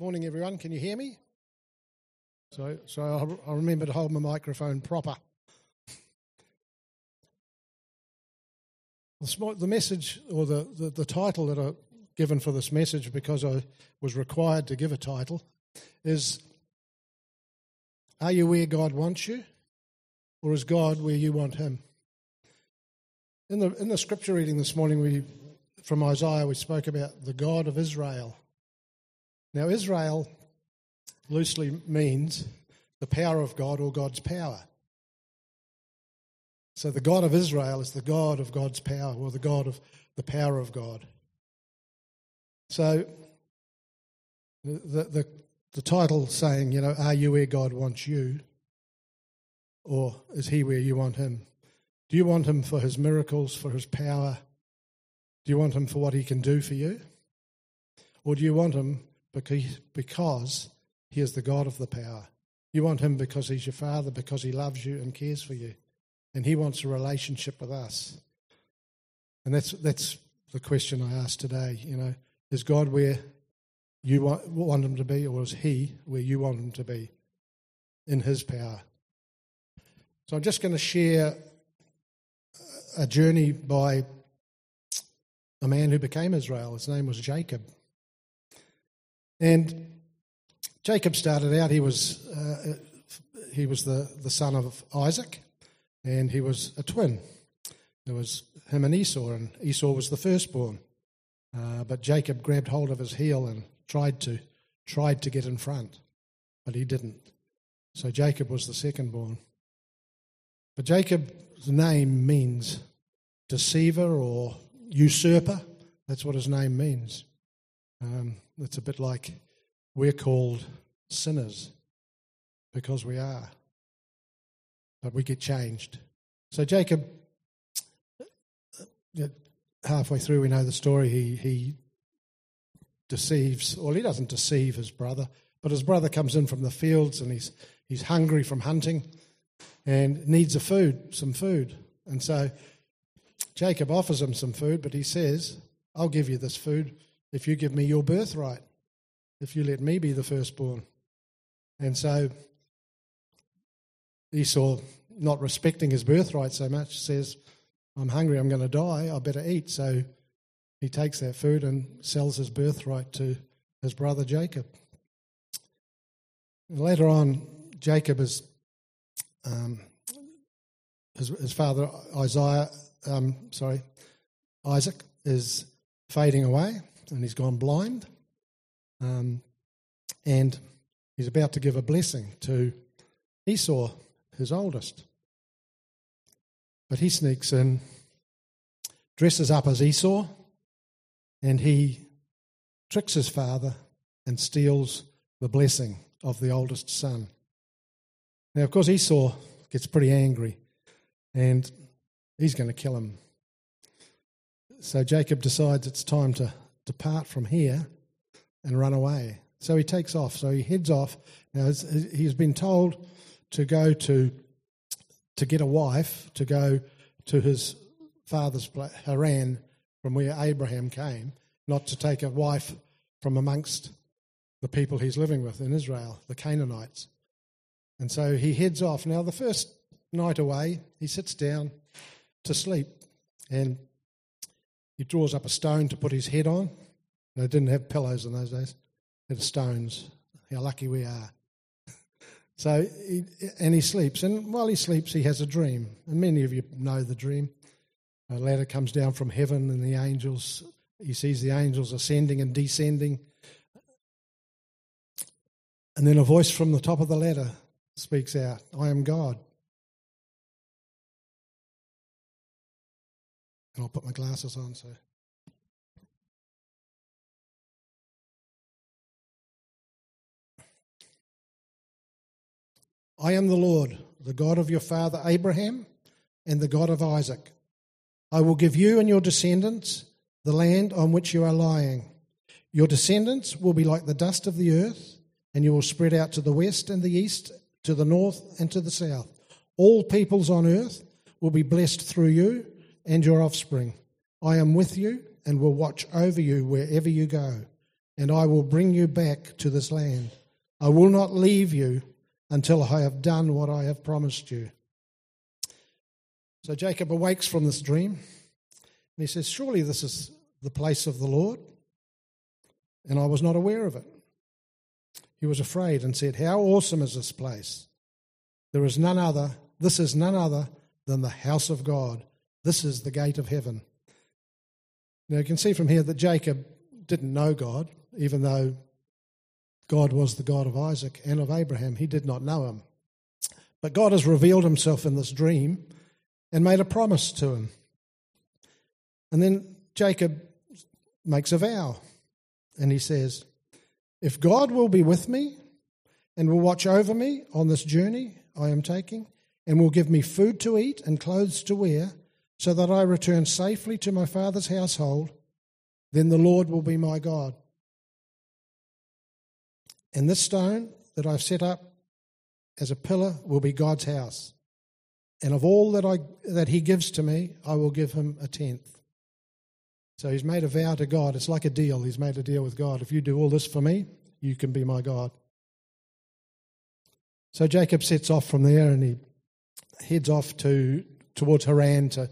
Morning, everyone. Can you hear me? So, so I'll, I'll remember to hold my microphone proper. The message, or the, the, the title that I've given for this message, because I was required to give a title, is Are you where God wants you? Or is God where you want Him? In the, in the scripture reading this morning, we, from Isaiah, we spoke about the God of Israel. Now, Israel loosely means the power of God or God's power. So, the God of Israel is the God of God's power or the God of the power of God. So, the, the, the title saying, you know, are you where God wants you? Or is he where you want him? Do you want him for his miracles, for his power? Do you want him for what he can do for you? Or do you want him because he is the God of the power. You want him because he's your father, because he loves you and cares for you. And he wants a relationship with us. And that's, that's the question I ask today. You know, is God where you want, want him to be, or is he where you want him to be in his power? So I'm just going to share a journey by a man who became Israel. His name was Jacob. And Jacob started out, he was, uh, he was the, the son of Isaac, and he was a twin. There was him and Esau, and Esau was the firstborn. Uh, but Jacob grabbed hold of his heel and tried to tried to get in front, but he didn't. So Jacob was the secondborn. But Jacob's name means deceiver or usurper. That's what his name means. Um, it's a bit like we're called sinners because we are, but we get changed. So Jacob, uh, halfway through, we know the story. He he deceives, well, he doesn't deceive his brother, but his brother comes in from the fields and he's he's hungry from hunting and needs a food, some food, and so Jacob offers him some food, but he says, "I'll give you this food if you give me your birthright, if you let me be the firstborn. And so Esau, not respecting his birthright so much, says, I'm hungry, I'm going to die, I better eat. So he takes that food and sells his birthright to his brother Jacob. Later on, Jacob is, um, his, his, father Isaiah, um, sorry, Isaac is fading away, and he's gone blind. Um, and he's about to give a blessing to Esau, his oldest. But he sneaks in, dresses up as Esau, and he tricks his father and steals the blessing of the oldest son. Now, of course, Esau gets pretty angry and he's going to kill him. So Jacob decides it's time to depart from here and run away. So he takes off. So he heads off. Now he's been told to go to to get a wife, to go to his father's Haran, from where Abraham came, not to take a wife from amongst the people he's living with in Israel, the Canaanites. And so he heads off. Now, the first night away, he sits down to sleep and he draws up a stone to put his head on they didn't have pillows in those days. They had stones. How lucky we are. So, he, and he sleeps. And while he sleeps, he has a dream. And many of you know the dream. A ladder comes down from heaven, and the angels, he sees the angels ascending and descending. And then a voice from the top of the ladder speaks out I am God. And I'll put my glasses on so. I am the Lord, the God of your father Abraham and the God of Isaac. I will give you and your descendants the land on which you are lying. Your descendants will be like the dust of the earth, and you will spread out to the west and the east, to the north and to the south. All peoples on earth will be blessed through you and your offspring. I am with you and will watch over you wherever you go. and I will bring you back to this land. I will not leave you until I have done what I have promised you. So Jacob awakes from this dream and he says, Surely this is the place of the Lord. And I was not aware of it. He was afraid and said, How awesome is this place! There is none other, this is none other than the house of God. This is the gate of heaven. Now you can see from here that Jacob didn't know God, even though God was the God of Isaac and of Abraham. He did not know him. But God has revealed himself in this dream and made a promise to him. And then Jacob makes a vow and he says, If God will be with me and will watch over me on this journey I am taking, and will give me food to eat and clothes to wear, so that I return safely to my father's household, then the Lord will be my God. And this stone that I've set up as a pillar will be God's house. And of all that, I, that he gives to me, I will give him a tenth. So he's made a vow to God. It's like a deal. He's made a deal with God. If you do all this for me, you can be my God. So Jacob sets off from there and he heads off to towards Haran to,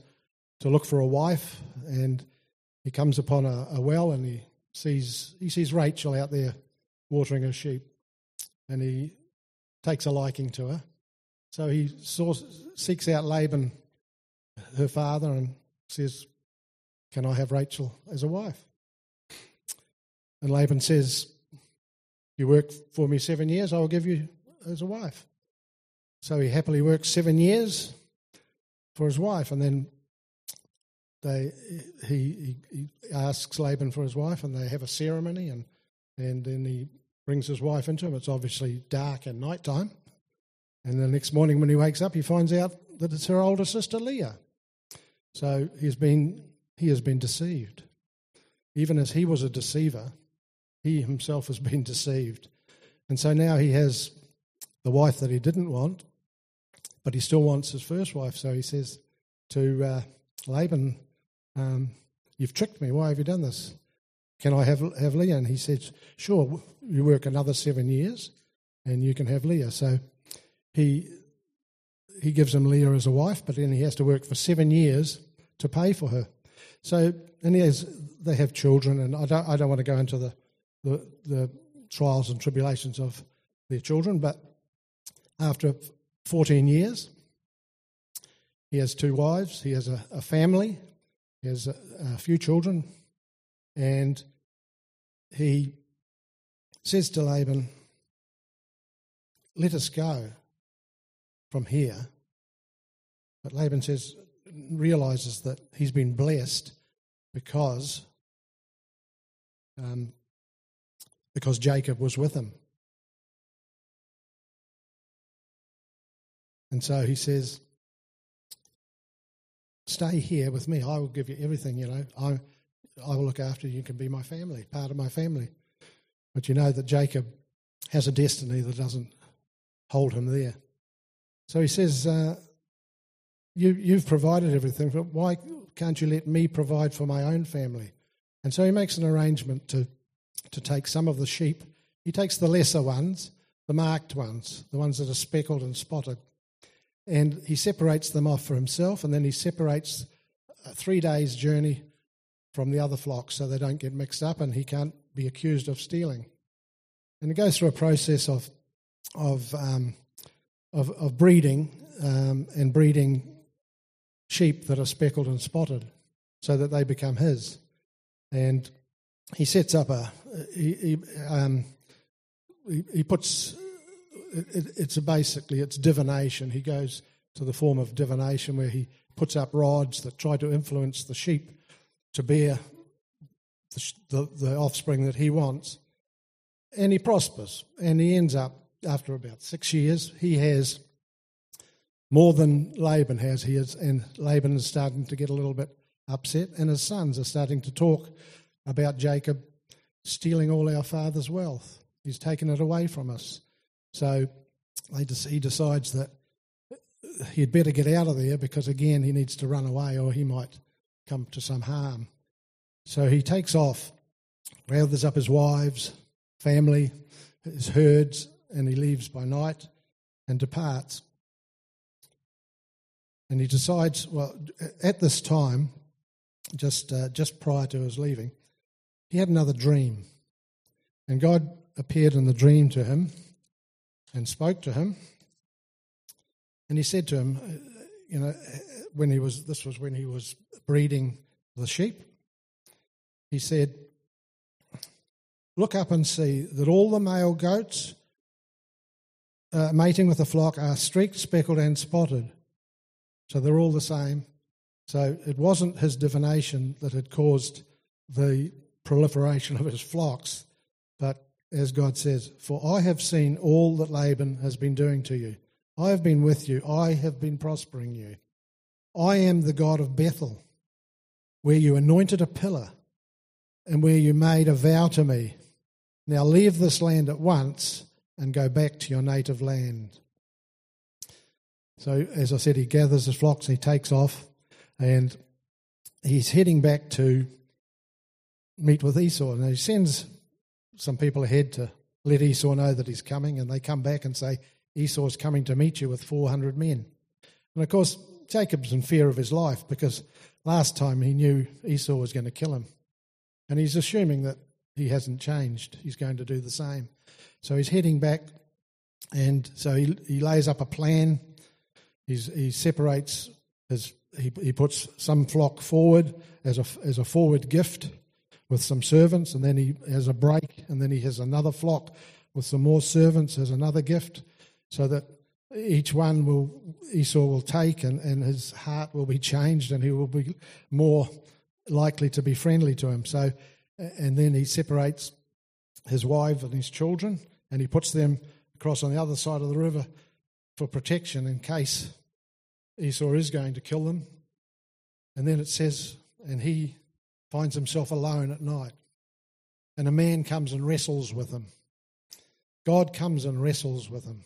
to look for a wife. And he comes upon a, a well and he sees he sees Rachel out there watering her sheep. And he takes a liking to her. So he seeks out Laban, her father, and says, Can I have Rachel as a wife? And Laban says, You work for me seven years, I will give you as a wife. So he happily works seven years for his wife, and then they he, he, asks Laban for his wife, and they have a ceremony, and and then he brings his wife into him. It's obviously dark and nighttime, and the next morning when he wakes up, he finds out that it's her older sister Leah. So he's been he has been deceived, even as he was a deceiver. He himself has been deceived, and so now he has the wife that he didn't want, but he still wants his first wife. So he says to uh, Laban, um, You've tricked me. Why have you done this? Can I have, have Leah? And he said, Sure, you work another seven years and you can have Leah. So he, he gives him Leah as a wife, but then he has to work for seven years to pay for her. So, and he has, they have children, and I don't, I don't want to go into the, the, the trials and tribulations of their children, but after 14 years. He has two wives, he has a, a family, has a, a few children, and he says to Laban, Let us go from here. But Laban says, realizes that he's been blessed because um, because Jacob was with him. And so he says, Stay here with me. I will give you everything, you know. I, I will look after you. You can be my family, part of my family. But you know that Jacob has a destiny that doesn't hold him there. So he says, uh, you, You've provided everything, but why can't you let me provide for my own family? And so he makes an arrangement to, to take some of the sheep. He takes the lesser ones, the marked ones, the ones that are speckled and spotted, and he separates them off for himself, and then he separates a three days' journey from the other flocks so they don't get mixed up and he can't be accused of stealing. And he goes through a process of, of, um, of, of, breeding um, and breeding sheep that are speckled and spotted so that they become his. And he sets up a, he, he, um, he, he puts it, it's basically it's divination. He goes to the form of divination where he puts up rods that try to influence the sheep to bear the, the, the offspring that he wants, and he prospers. And he ends up after about six years, he has more than Laban has. He is, and Laban is starting to get a little bit upset, and his sons are starting to talk about Jacob stealing all our father's wealth. He's taken it away from us. So he decides that he'd better get out of there because, again, he needs to run away or he might come to some harm. So he takes off gathers up his wives, family, his herds, and he leaves by night and departs. And he decides, well, at this time, just, uh, just prior to his leaving, he had another dream. And God appeared in the dream to him and spoke to him. And he said to him, uh, you know, when he was, this was when he was breeding the sheep, he said, Look up and see that all the male goats uh, mating with the flock are streaked, speckled, and spotted. So they're all the same. So it wasn't his divination that had caused the proliferation of his flocks, but as God says, For I have seen all that Laban has been doing to you. I have been with you. I have been prospering you. I am the God of Bethel, where you anointed a pillar and where you made a vow to me. Now leave this land at once and go back to your native land. So, as I said, he gathers his flocks, and he takes off, and he's heading back to meet with Esau. And he sends some people ahead to let Esau know that he's coming, and they come back and say, Esau's coming to meet you with 400 men. And of course, Jacob's in fear of his life because last time he knew Esau was going to kill him. And he's assuming that he hasn't changed. He's going to do the same. So he's heading back, and so he, he lays up a plan. He's, he separates his, he, he puts some flock forward as a, as a forward gift with some servants, and then he has a break, and then he has another flock with some more servants as another gift, so that each one will Esau will take, and, and his heart will be changed, and he will be more likely to be friendly to him. So, and then he separates his wife and his children, and he puts them across on the other side of the river for protection in case Esau is going to kill them. And then it says, and he finds himself alone at night, and a man comes and wrestles with him. God comes and wrestles with him.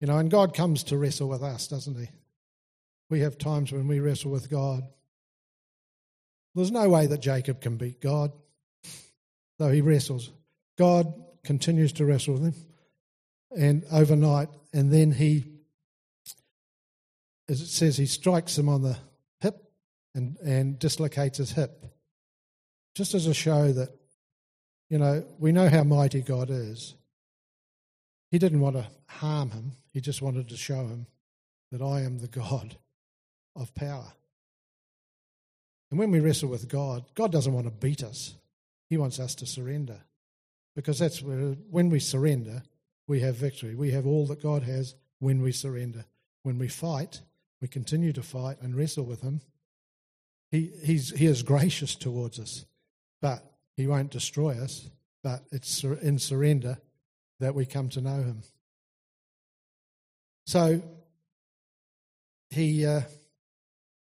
You know, and God comes to wrestle with us, doesn't he? We have times when we wrestle with God. There's no way that Jacob can beat God, though he wrestles. God continues to wrestle with him, and overnight, and then he, as it says, he strikes him on the and, and dislocates his hip, just as a show that, you know, we know how mighty God is. He didn't want to harm him, he just wanted to show him that I am the God of power. And when we wrestle with God, God doesn't want to beat us, He wants us to surrender. Because that's where, when we surrender, we have victory. We have all that God has when we surrender. When we fight, we continue to fight and wrestle with Him. He, he's, he is gracious towards us, but He won't destroy us. But it's in surrender that we come to know Him. So he uh,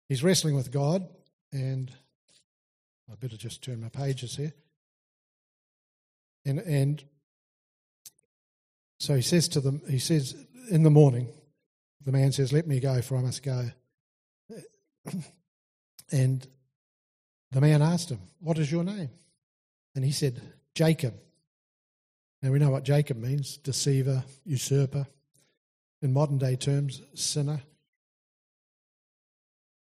he's wrestling with God, and I better just turn my pages here. And and so he says to them, he says in the morning, the man says, "Let me go, for I must go." And the man asked him, "What is your name?" And he said, "Jacob." Now we know what Jacob means: deceiver, usurper in modern day terms, sinner.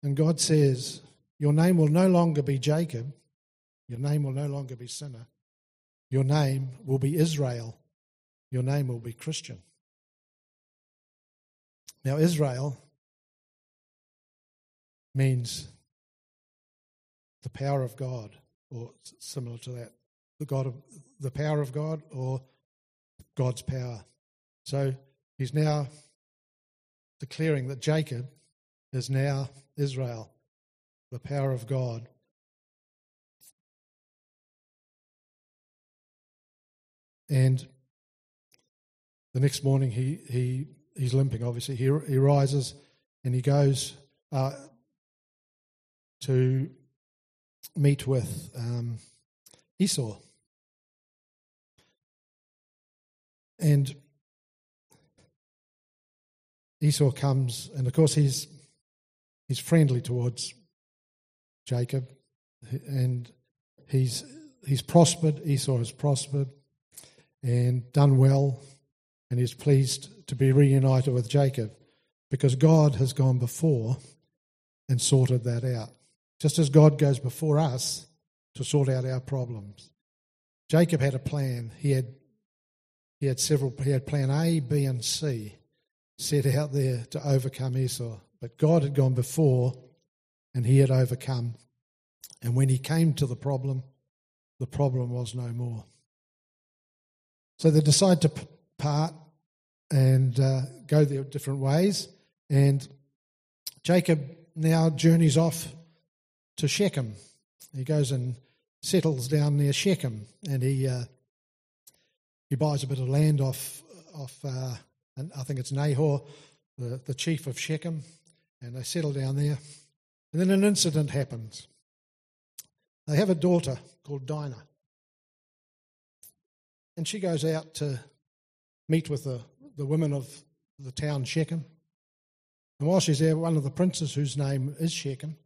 And God says, Your name will no longer be Jacob, your name will no longer be sinner, your name will be Israel, your name will be Christian. Now, Israel means the power of God, or similar to that, the God of the power of God, or God's power. So he's now declaring that Jacob is now Israel, the power of God. And the next morning, he, he, he's limping, obviously. He, he rises and he goes uh, to meet with um, Esau. And Esau comes, and of course he's he's friendly towards Jacob, and he's he's prospered. Esau has prospered and done well, and he's pleased to be reunited with Jacob because God has gone before and sorted that out. Just as God goes before us to sort out our problems. Jacob had a plan. He had he had several he had plan A, B, and C set out there to overcome Esau. But God had gone before and he had overcome. And when he came to the problem, the problem was no more. So they decide to part and uh, go their different ways. And Jacob now journeys off to Shechem. He goes and settles down near Shechem, and he uh, he buys a bit of land off off. Uh, and I think it's Nahor, the, the chief of Shechem, and they settle down there. And then an incident happens. They have a daughter called Dinah. And she goes out to meet with the, the women of the town Shechem. And while she's there, one of the princes, whose name is Shechem,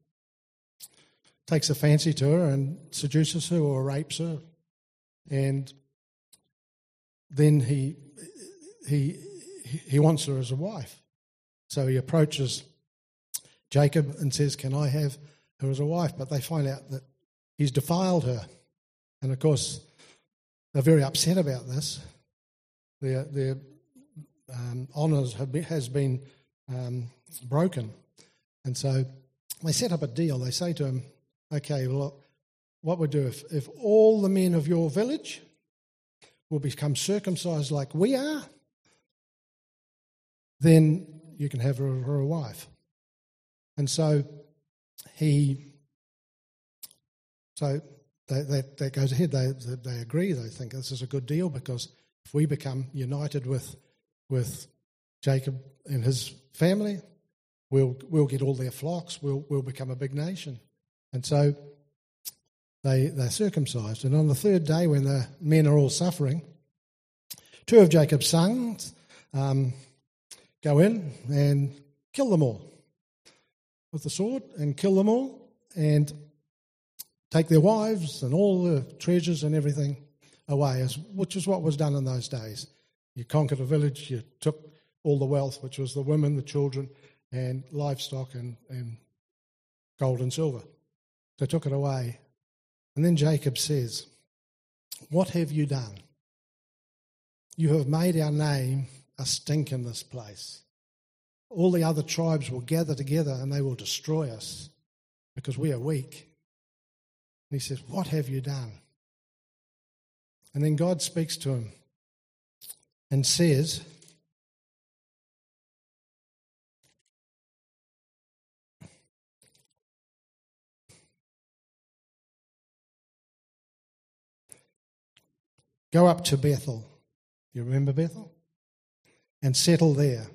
takes a fancy to her and seduces her or rapes her. And then he, he, he wants her as a wife. So he approaches Jacob and says, Can I have her as a wife? But they find out that he's defiled her. And of course, they're very upset about this. Their, their um, honours has been um, broken. And so they set up a deal. They say to him, okay, well, what we do if, if all the men of your village will become circumcised like we are, then you can have her, her a wife. And so he, so that, that goes ahead. They, they agree. They think this is a good deal because if we become united with, with Jacob and his family, we'll, we'll get all their flocks, we'll, we'll become a big nation. And so they, they're circumcised. And on the third day, when the men are all suffering, two of Jacob's sons um, go in and kill them all with the sword and kill them all and take their wives and all the treasures and everything away, which is what was done in those days. You conquered a village, you took all the wealth, which was the women, the children, and livestock and, and gold and silver. They took it away. And then Jacob says, What have you done? You have made our name a stink in this place. All the other tribes will gather together and they will destroy us because we are weak. And he says, What have you done? And then God speaks to him and says, Go up to Bethel. You remember Bethel? And settle there.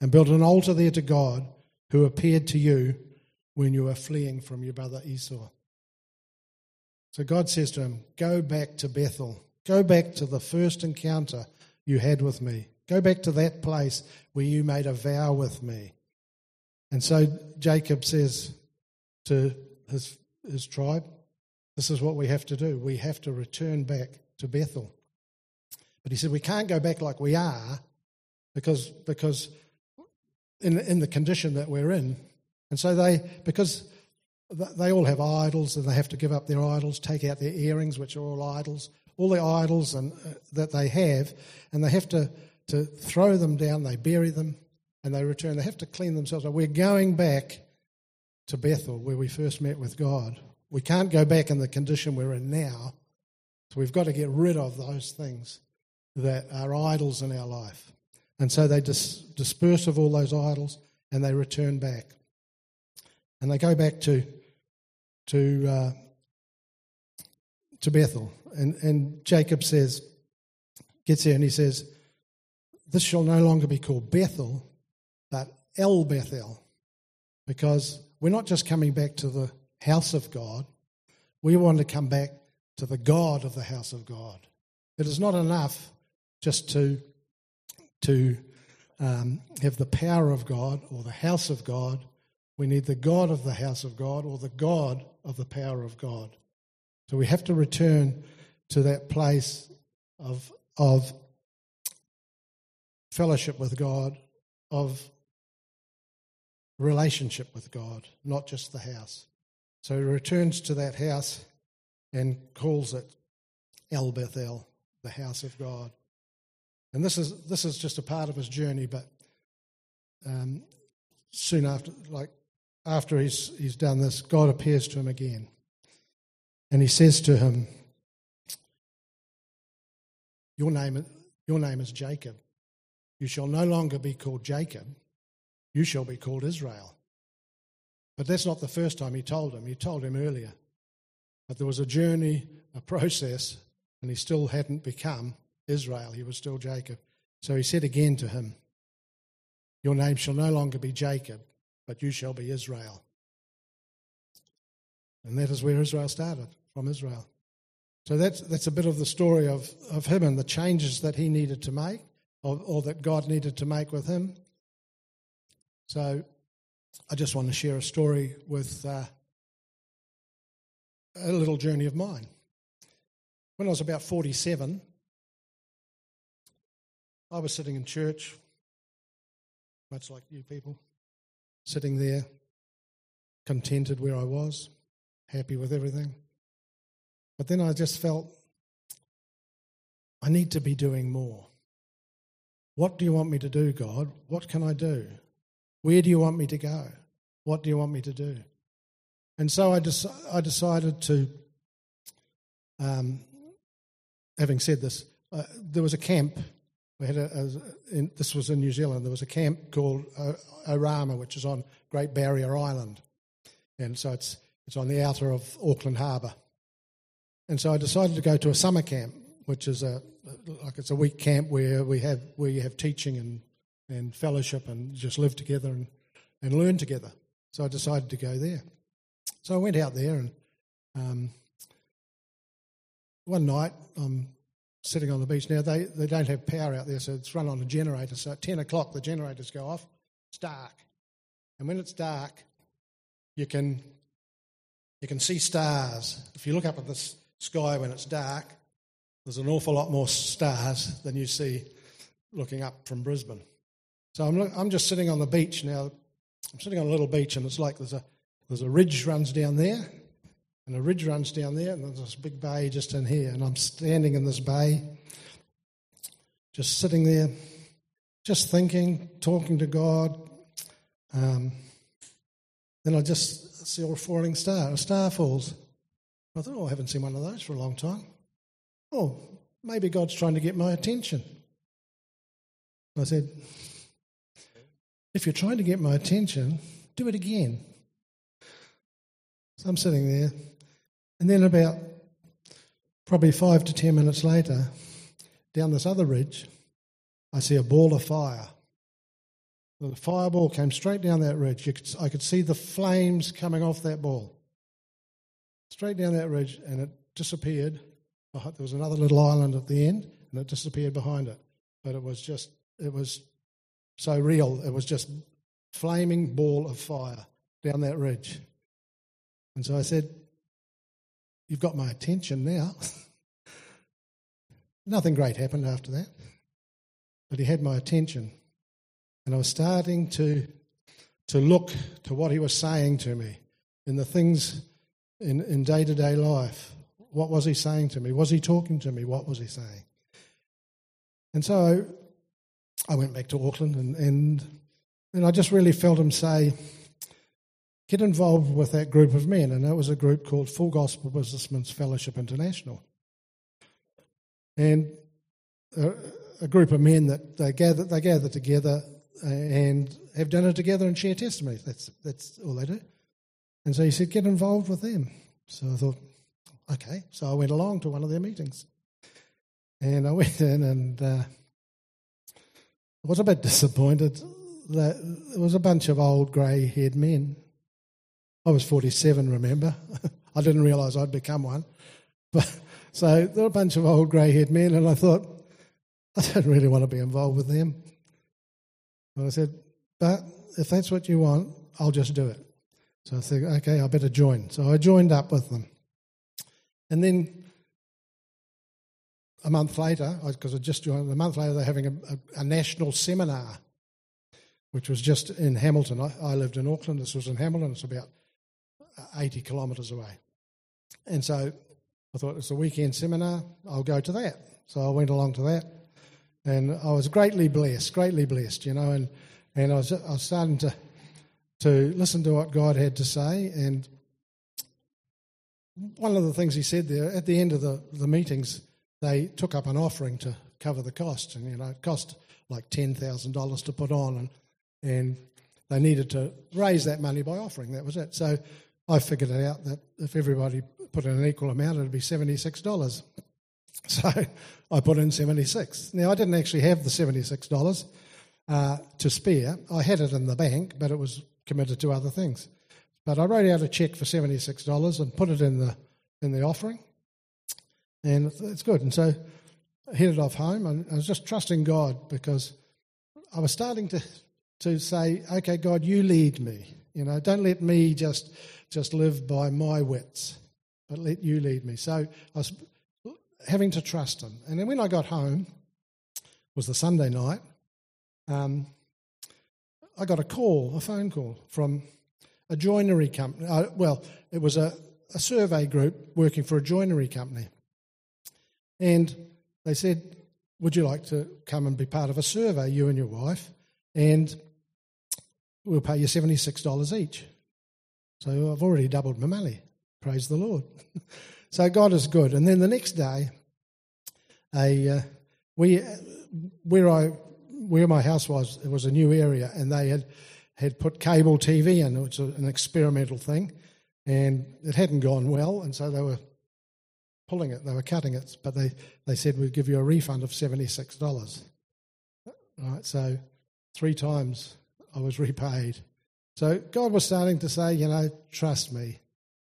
And build an altar there to God who appeared to you when you were fleeing from your brother Esau. So God says to him, Go back to Bethel. Go back to the first encounter you had with me. Go back to that place where you made a vow with me. And so Jacob says to his, his tribe, This is what we have to do. We have to return back to Bethel. But he said, we can't go back like we are because, because in, in the condition that we're in. And so they, because they all have idols and they have to give up their idols, take out their earrings, which are all idols, all the idols and, uh, that they have, and they have to, to throw them down, they bury them, and they return. They have to clean themselves. We're going back to Bethel, where we first met with God. We can't go back in the condition we're in now so we've got to get rid of those things that are idols in our life. And so they dis- disperse of all those idols and they return back. And they go back to, to, uh, to Bethel. And, and Jacob says, gets there and he says, This shall no longer be called Bethel, but El Bethel, because we're not just coming back to the house of God, we want to come back to the God of the house of God. It is not enough just to, to um, have the power of God or the house of God. We need the God of the house of God or the God of the power of God. So we have to return to that place of, of fellowship with God, of relationship with God, not just the house. So he returns to that house and calls it El Bethel, the house of God. And this is this is just a part of his journey, but um, soon after, like after he's he's done this, God appears to him again, and he says to him, "Your name, your name is Jacob. You shall no longer be called Jacob. You shall be called Israel." But that's not the first time he told him. He told him earlier. But there was a journey, a process, and he still hadn't become Israel. He was still Jacob. So he said again to him, Your name shall no longer be Jacob, but you shall be Israel. And that is where Israel started, from Israel. So that's, that's a bit of the story of, of him and the changes that he needed to make, or, or that God needed to make with him. So I just want to share a story with uh, a little journey of mine. When I was about 47, I was sitting in church, much like you people, sitting there, contented where I was, happy with everything. But then I just felt I need to be doing more. What do you want me to do, God? What can I do? Where do you want me to go? What do you want me to do? And so I, des- I decided to, um, having said this, uh, there was a camp. We had a, a in, this was in New Zealand. There was a camp called uh, Orama, which is on Great Barrier Island, and so it's it's on the outer of Auckland Harbour. And so I decided to go to a summer camp, which is a like it's a week camp where we have where you have teaching and and fellowship and just live together and, and learn together. So I decided to go there. So I went out there and um, one night I'm sitting on the beach. Now they, they don't have power out there, so it's run on a generator. So at 10 o'clock the generators go off. It's dark. And when it's dark, you can you can see stars. If you look up at the sky when it's dark, there's an awful lot more stars than you see looking up from Brisbane. So I'm, I'm just sitting on the beach now. I'm sitting on a little beach, and it's like there's a there's a ridge runs down there, and a ridge runs down there, and there's this big bay just in here. And I'm standing in this bay, just sitting there, just thinking, talking to God. Um, then I just see a falling star. A star falls. I thought, oh, I haven't seen one of those for a long time. Oh, maybe God's trying to get my attention. I said, if you're trying to get my attention, do it again. So I'm sitting there, and then about probably five to ten minutes later, down this other ridge, I see a ball of fire. The fireball came straight down that ridge. Could, I could see the flames coming off that ball. Straight down that ridge, and it disappeared. There was another little island at the end, and it disappeared behind it. But it was just, it was so real. It was just flaming ball of fire down that ridge. And so I said, You've got my attention now. Nothing great happened after that. But he had my attention. And I was starting to, to look to what he was saying to me in the things in day to day life. What was he saying to me? Was he talking to me? What was he saying? And so I went back to Auckland and, and, and I just really felt him say, get involved with that group of men. And that was a group called Full Gospel Businessmen's Fellowship International. And a, a group of men that they gather, they gather together and have dinner together and share testimonies. That's, that's all they do. And so he said, get involved with them. So I thought, okay. So I went along to one of their meetings. And I went in and uh, was a bit disappointed that it was a bunch of old grey haired men. I was 47, remember? I didn't realise I'd become one. But, so there were a bunch of old grey haired men, and I thought, I don't really want to be involved with them. And I said, but if that's what you want, I'll just do it. So I said, okay, I better join. So I joined up with them. And then a month later, because I just joined, a month later, they're having a, a, a, national seminar, which was just in Hamilton. I, I, lived in Auckland, this was in Hamilton, it's about Uh, 80 kilometres away. And so I thought it's a weekend seminar, I'll go to that. So I went along to that, and I was greatly blessed, greatly blessed, you know, and, and I, was, I was starting to, to listen to what God had to say. And one of the things he said there at the end of the, the meetings, they took up an offering to cover the cost, and you know it cost like ten thousand dollars to put on, and and they needed to raise that money by offering. That was it. So I figured it out that if everybody put in an equal amount, it'd be seventy six dollars. So I put in seventy six. Now I didn't actually have the seventy six dollars uh, to spare. I had it in the bank, but it was committed to other things. But I wrote out a check for seventy six dollars and put it in the in the offering and it's good. And so I headed off home, and I was just trusting God because I was starting to to say, "Okay, God, you lead me. You know, don't let me just just live by my wits, but let you lead me." So I was having to trust Him. And then when I got home, was the Sunday night. Um, I got a call, a phone call from a joinery company. Uh, well, it was a, a survey group working for a joinery company. And they said, Would you like to come and be part of a survey, you and your wife? And we'll pay you $76 each. So I've already doubled my money. Praise the Lord. so God is good. And then the next day, a uh, we where I where my house was, it was a new area, and they had had put cable TV in, which was an experimental thing, and it hadn't gone well, and so they were pulling it, they were cutting it, but they, they said we'd give you a refund of $76. Right, so three times I was repaid. So God was starting to say, you know, trust me.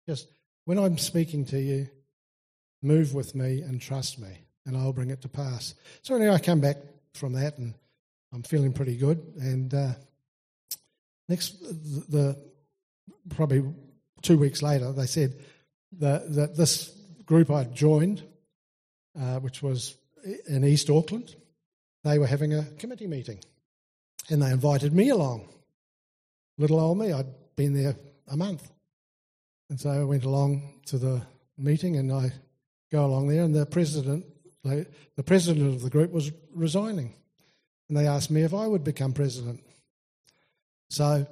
Just when I'm speaking to you, move with me and trust me, and I'll bring it to pass. So anyway, I come back from that, and I'm feeling pretty good. And uh, next, the, the probably two weeks later, they said that, that this group I'd joined, uh, which was in East Auckland, they were having a committee meeting and they invited me along. Little old me, I'd been there a month. And so I went along to the meeting and I go along there and the president, the president of the group was resigning. And they asked me if I would become president. So,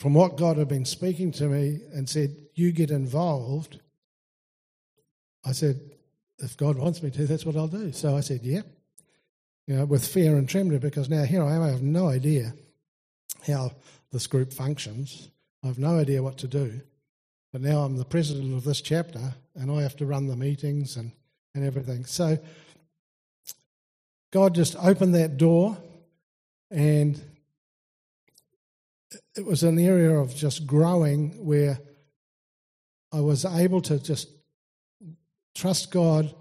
from what God had been speaking to me and said, you get involved, I said, if God wants me to, that's what I'll do. So I said, yeah. You know, with fear and trembling, because now here I am, I have no idea how this group functions. I have no idea what to do. But now I'm the president of this chapter and I have to run the meetings and, and everything. So God just opened that door and it was an area of just growing where I was able to just trust God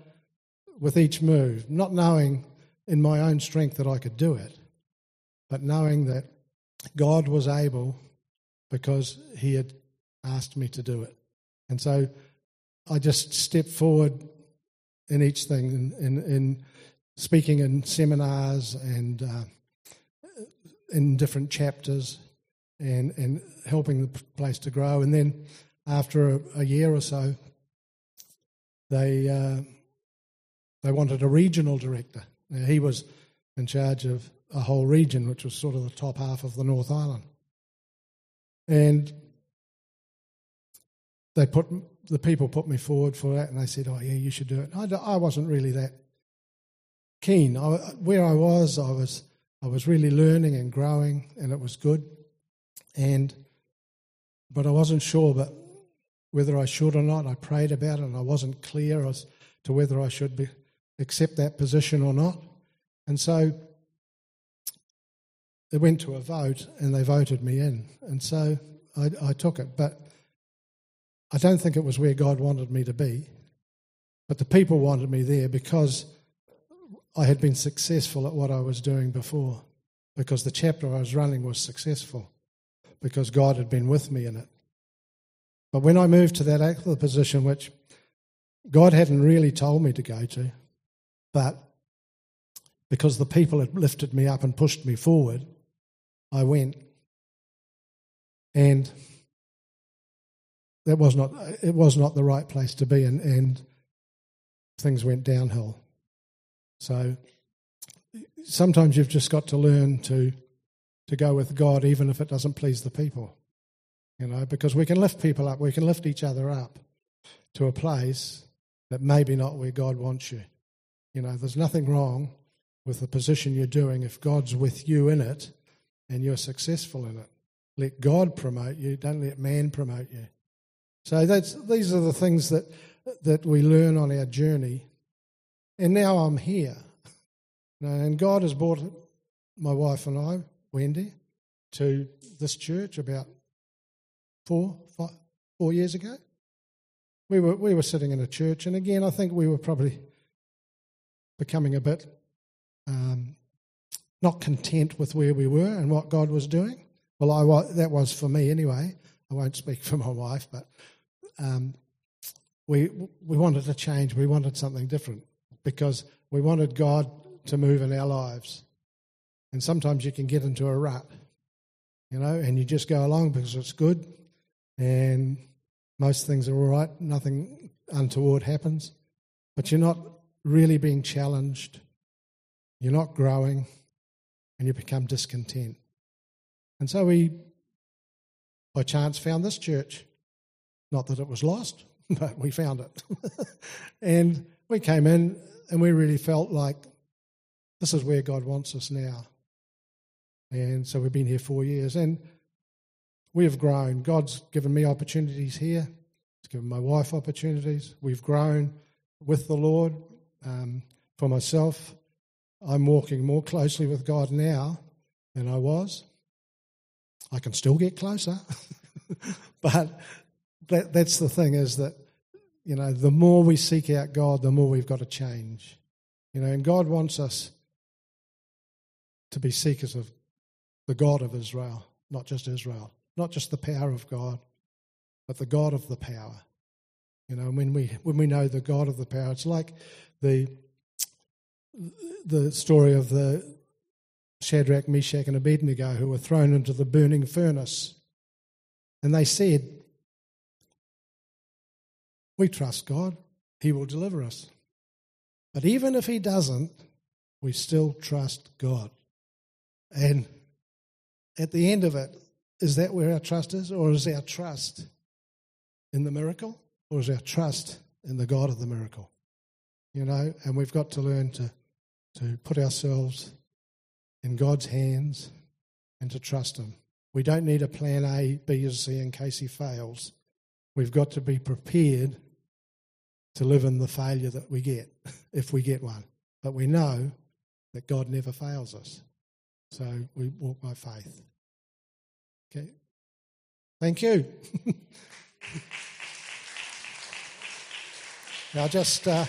with each move, not knowing in my own strength that I could do it, but knowing that God was able because He had asked me to do it. And so I just stepped forward in each thing, in, in, in speaking in seminars and uh, in different chapters and, and helping the place to grow. And then after a, a year or so, they uh, they wanted a regional director. Now, he was in charge of a whole region, which was sort of the top half of the North Island, and they put the people put me forward for that, and they said, "Oh yeah, you should do it." I, I wasn't really that keen. I, where I was, I was I was really learning and growing, and it was good, and but I wasn't sure. But whether I should or not. I prayed about it and I wasn't clear as to whether I should be, accept that position or not. And so it went to a vote and they voted me in. And so I, I took it. But I don't think it was where God wanted me to be. But the people wanted me there because I had been successful at what I was doing before, because the chapter I was running was successful, because God had been with me in it. But when I moved to that other position, which God hadn't really told me to go to, but because the people had lifted me up and pushed me forward, I went. And that was not it was not the right place to be and, and things went downhill. So sometimes you've just got to learn to to go with God even if it doesn't please the people. You know, because we can lift people up, we can lift each other up to a place that maybe not where God wants you. You know, there's nothing wrong with the position you're doing if God's with you in it and you're successful in it. Let God promote you, don't let man promote you. So that's these are the things that that we learn on our journey. And now I'm here. And God has brought my wife and I, Wendy, to this church about four, five, four years ago. We were we were sitting in a church, and again, I think we were probably becoming a bit um, not content with where we were and what God was doing. Well, I that was for me anyway. I won't speak for my wife, but um, we we wanted to change. We wanted something different because we wanted God to move in our lives. And sometimes you can get into a rut, you know, and you just go along because it's good, and most things are all right. Nothing untoward happens, but you're not really being challenged. You're not growing, and you become discontent. And so we, by chance, found this church. Not that it was lost, but we found it. and we came in and we really felt like this is where God wants us now. And so we've been here four years and we have grown. God's given me opportunities here, He's given my wife opportunities. We've grown with the Lord. Um, for myself, I'm walking more closely with God now than I was. I can still get closer, but that, that's the thing is that, you know, the more we seek out God, the more we've got to change. You know, and God wants us to be seekers of the God of Israel, not just Israel, not just the power of God, but the God of the power. You know, when we when we know the God of the power, it's like the the story of the Shadrach, Meshach, and Abednego who were thrown into the burning furnace. And they said, We trust God, He will deliver us. But even if He doesn't, we still trust God. And at the end of it, is that where our trust is? Or is our trust in the miracle? Or is our trust in the God of the miracle? You know, and we've got to learn to, to put ourselves in God's hands and to trust Him. We don't need a plan A, B, or C in case He fails. We've got to be prepared to live in the failure that we get, if we get one. But we know that God never fails us. So we walk by faith. Okay. Thank you. now, just. Uh,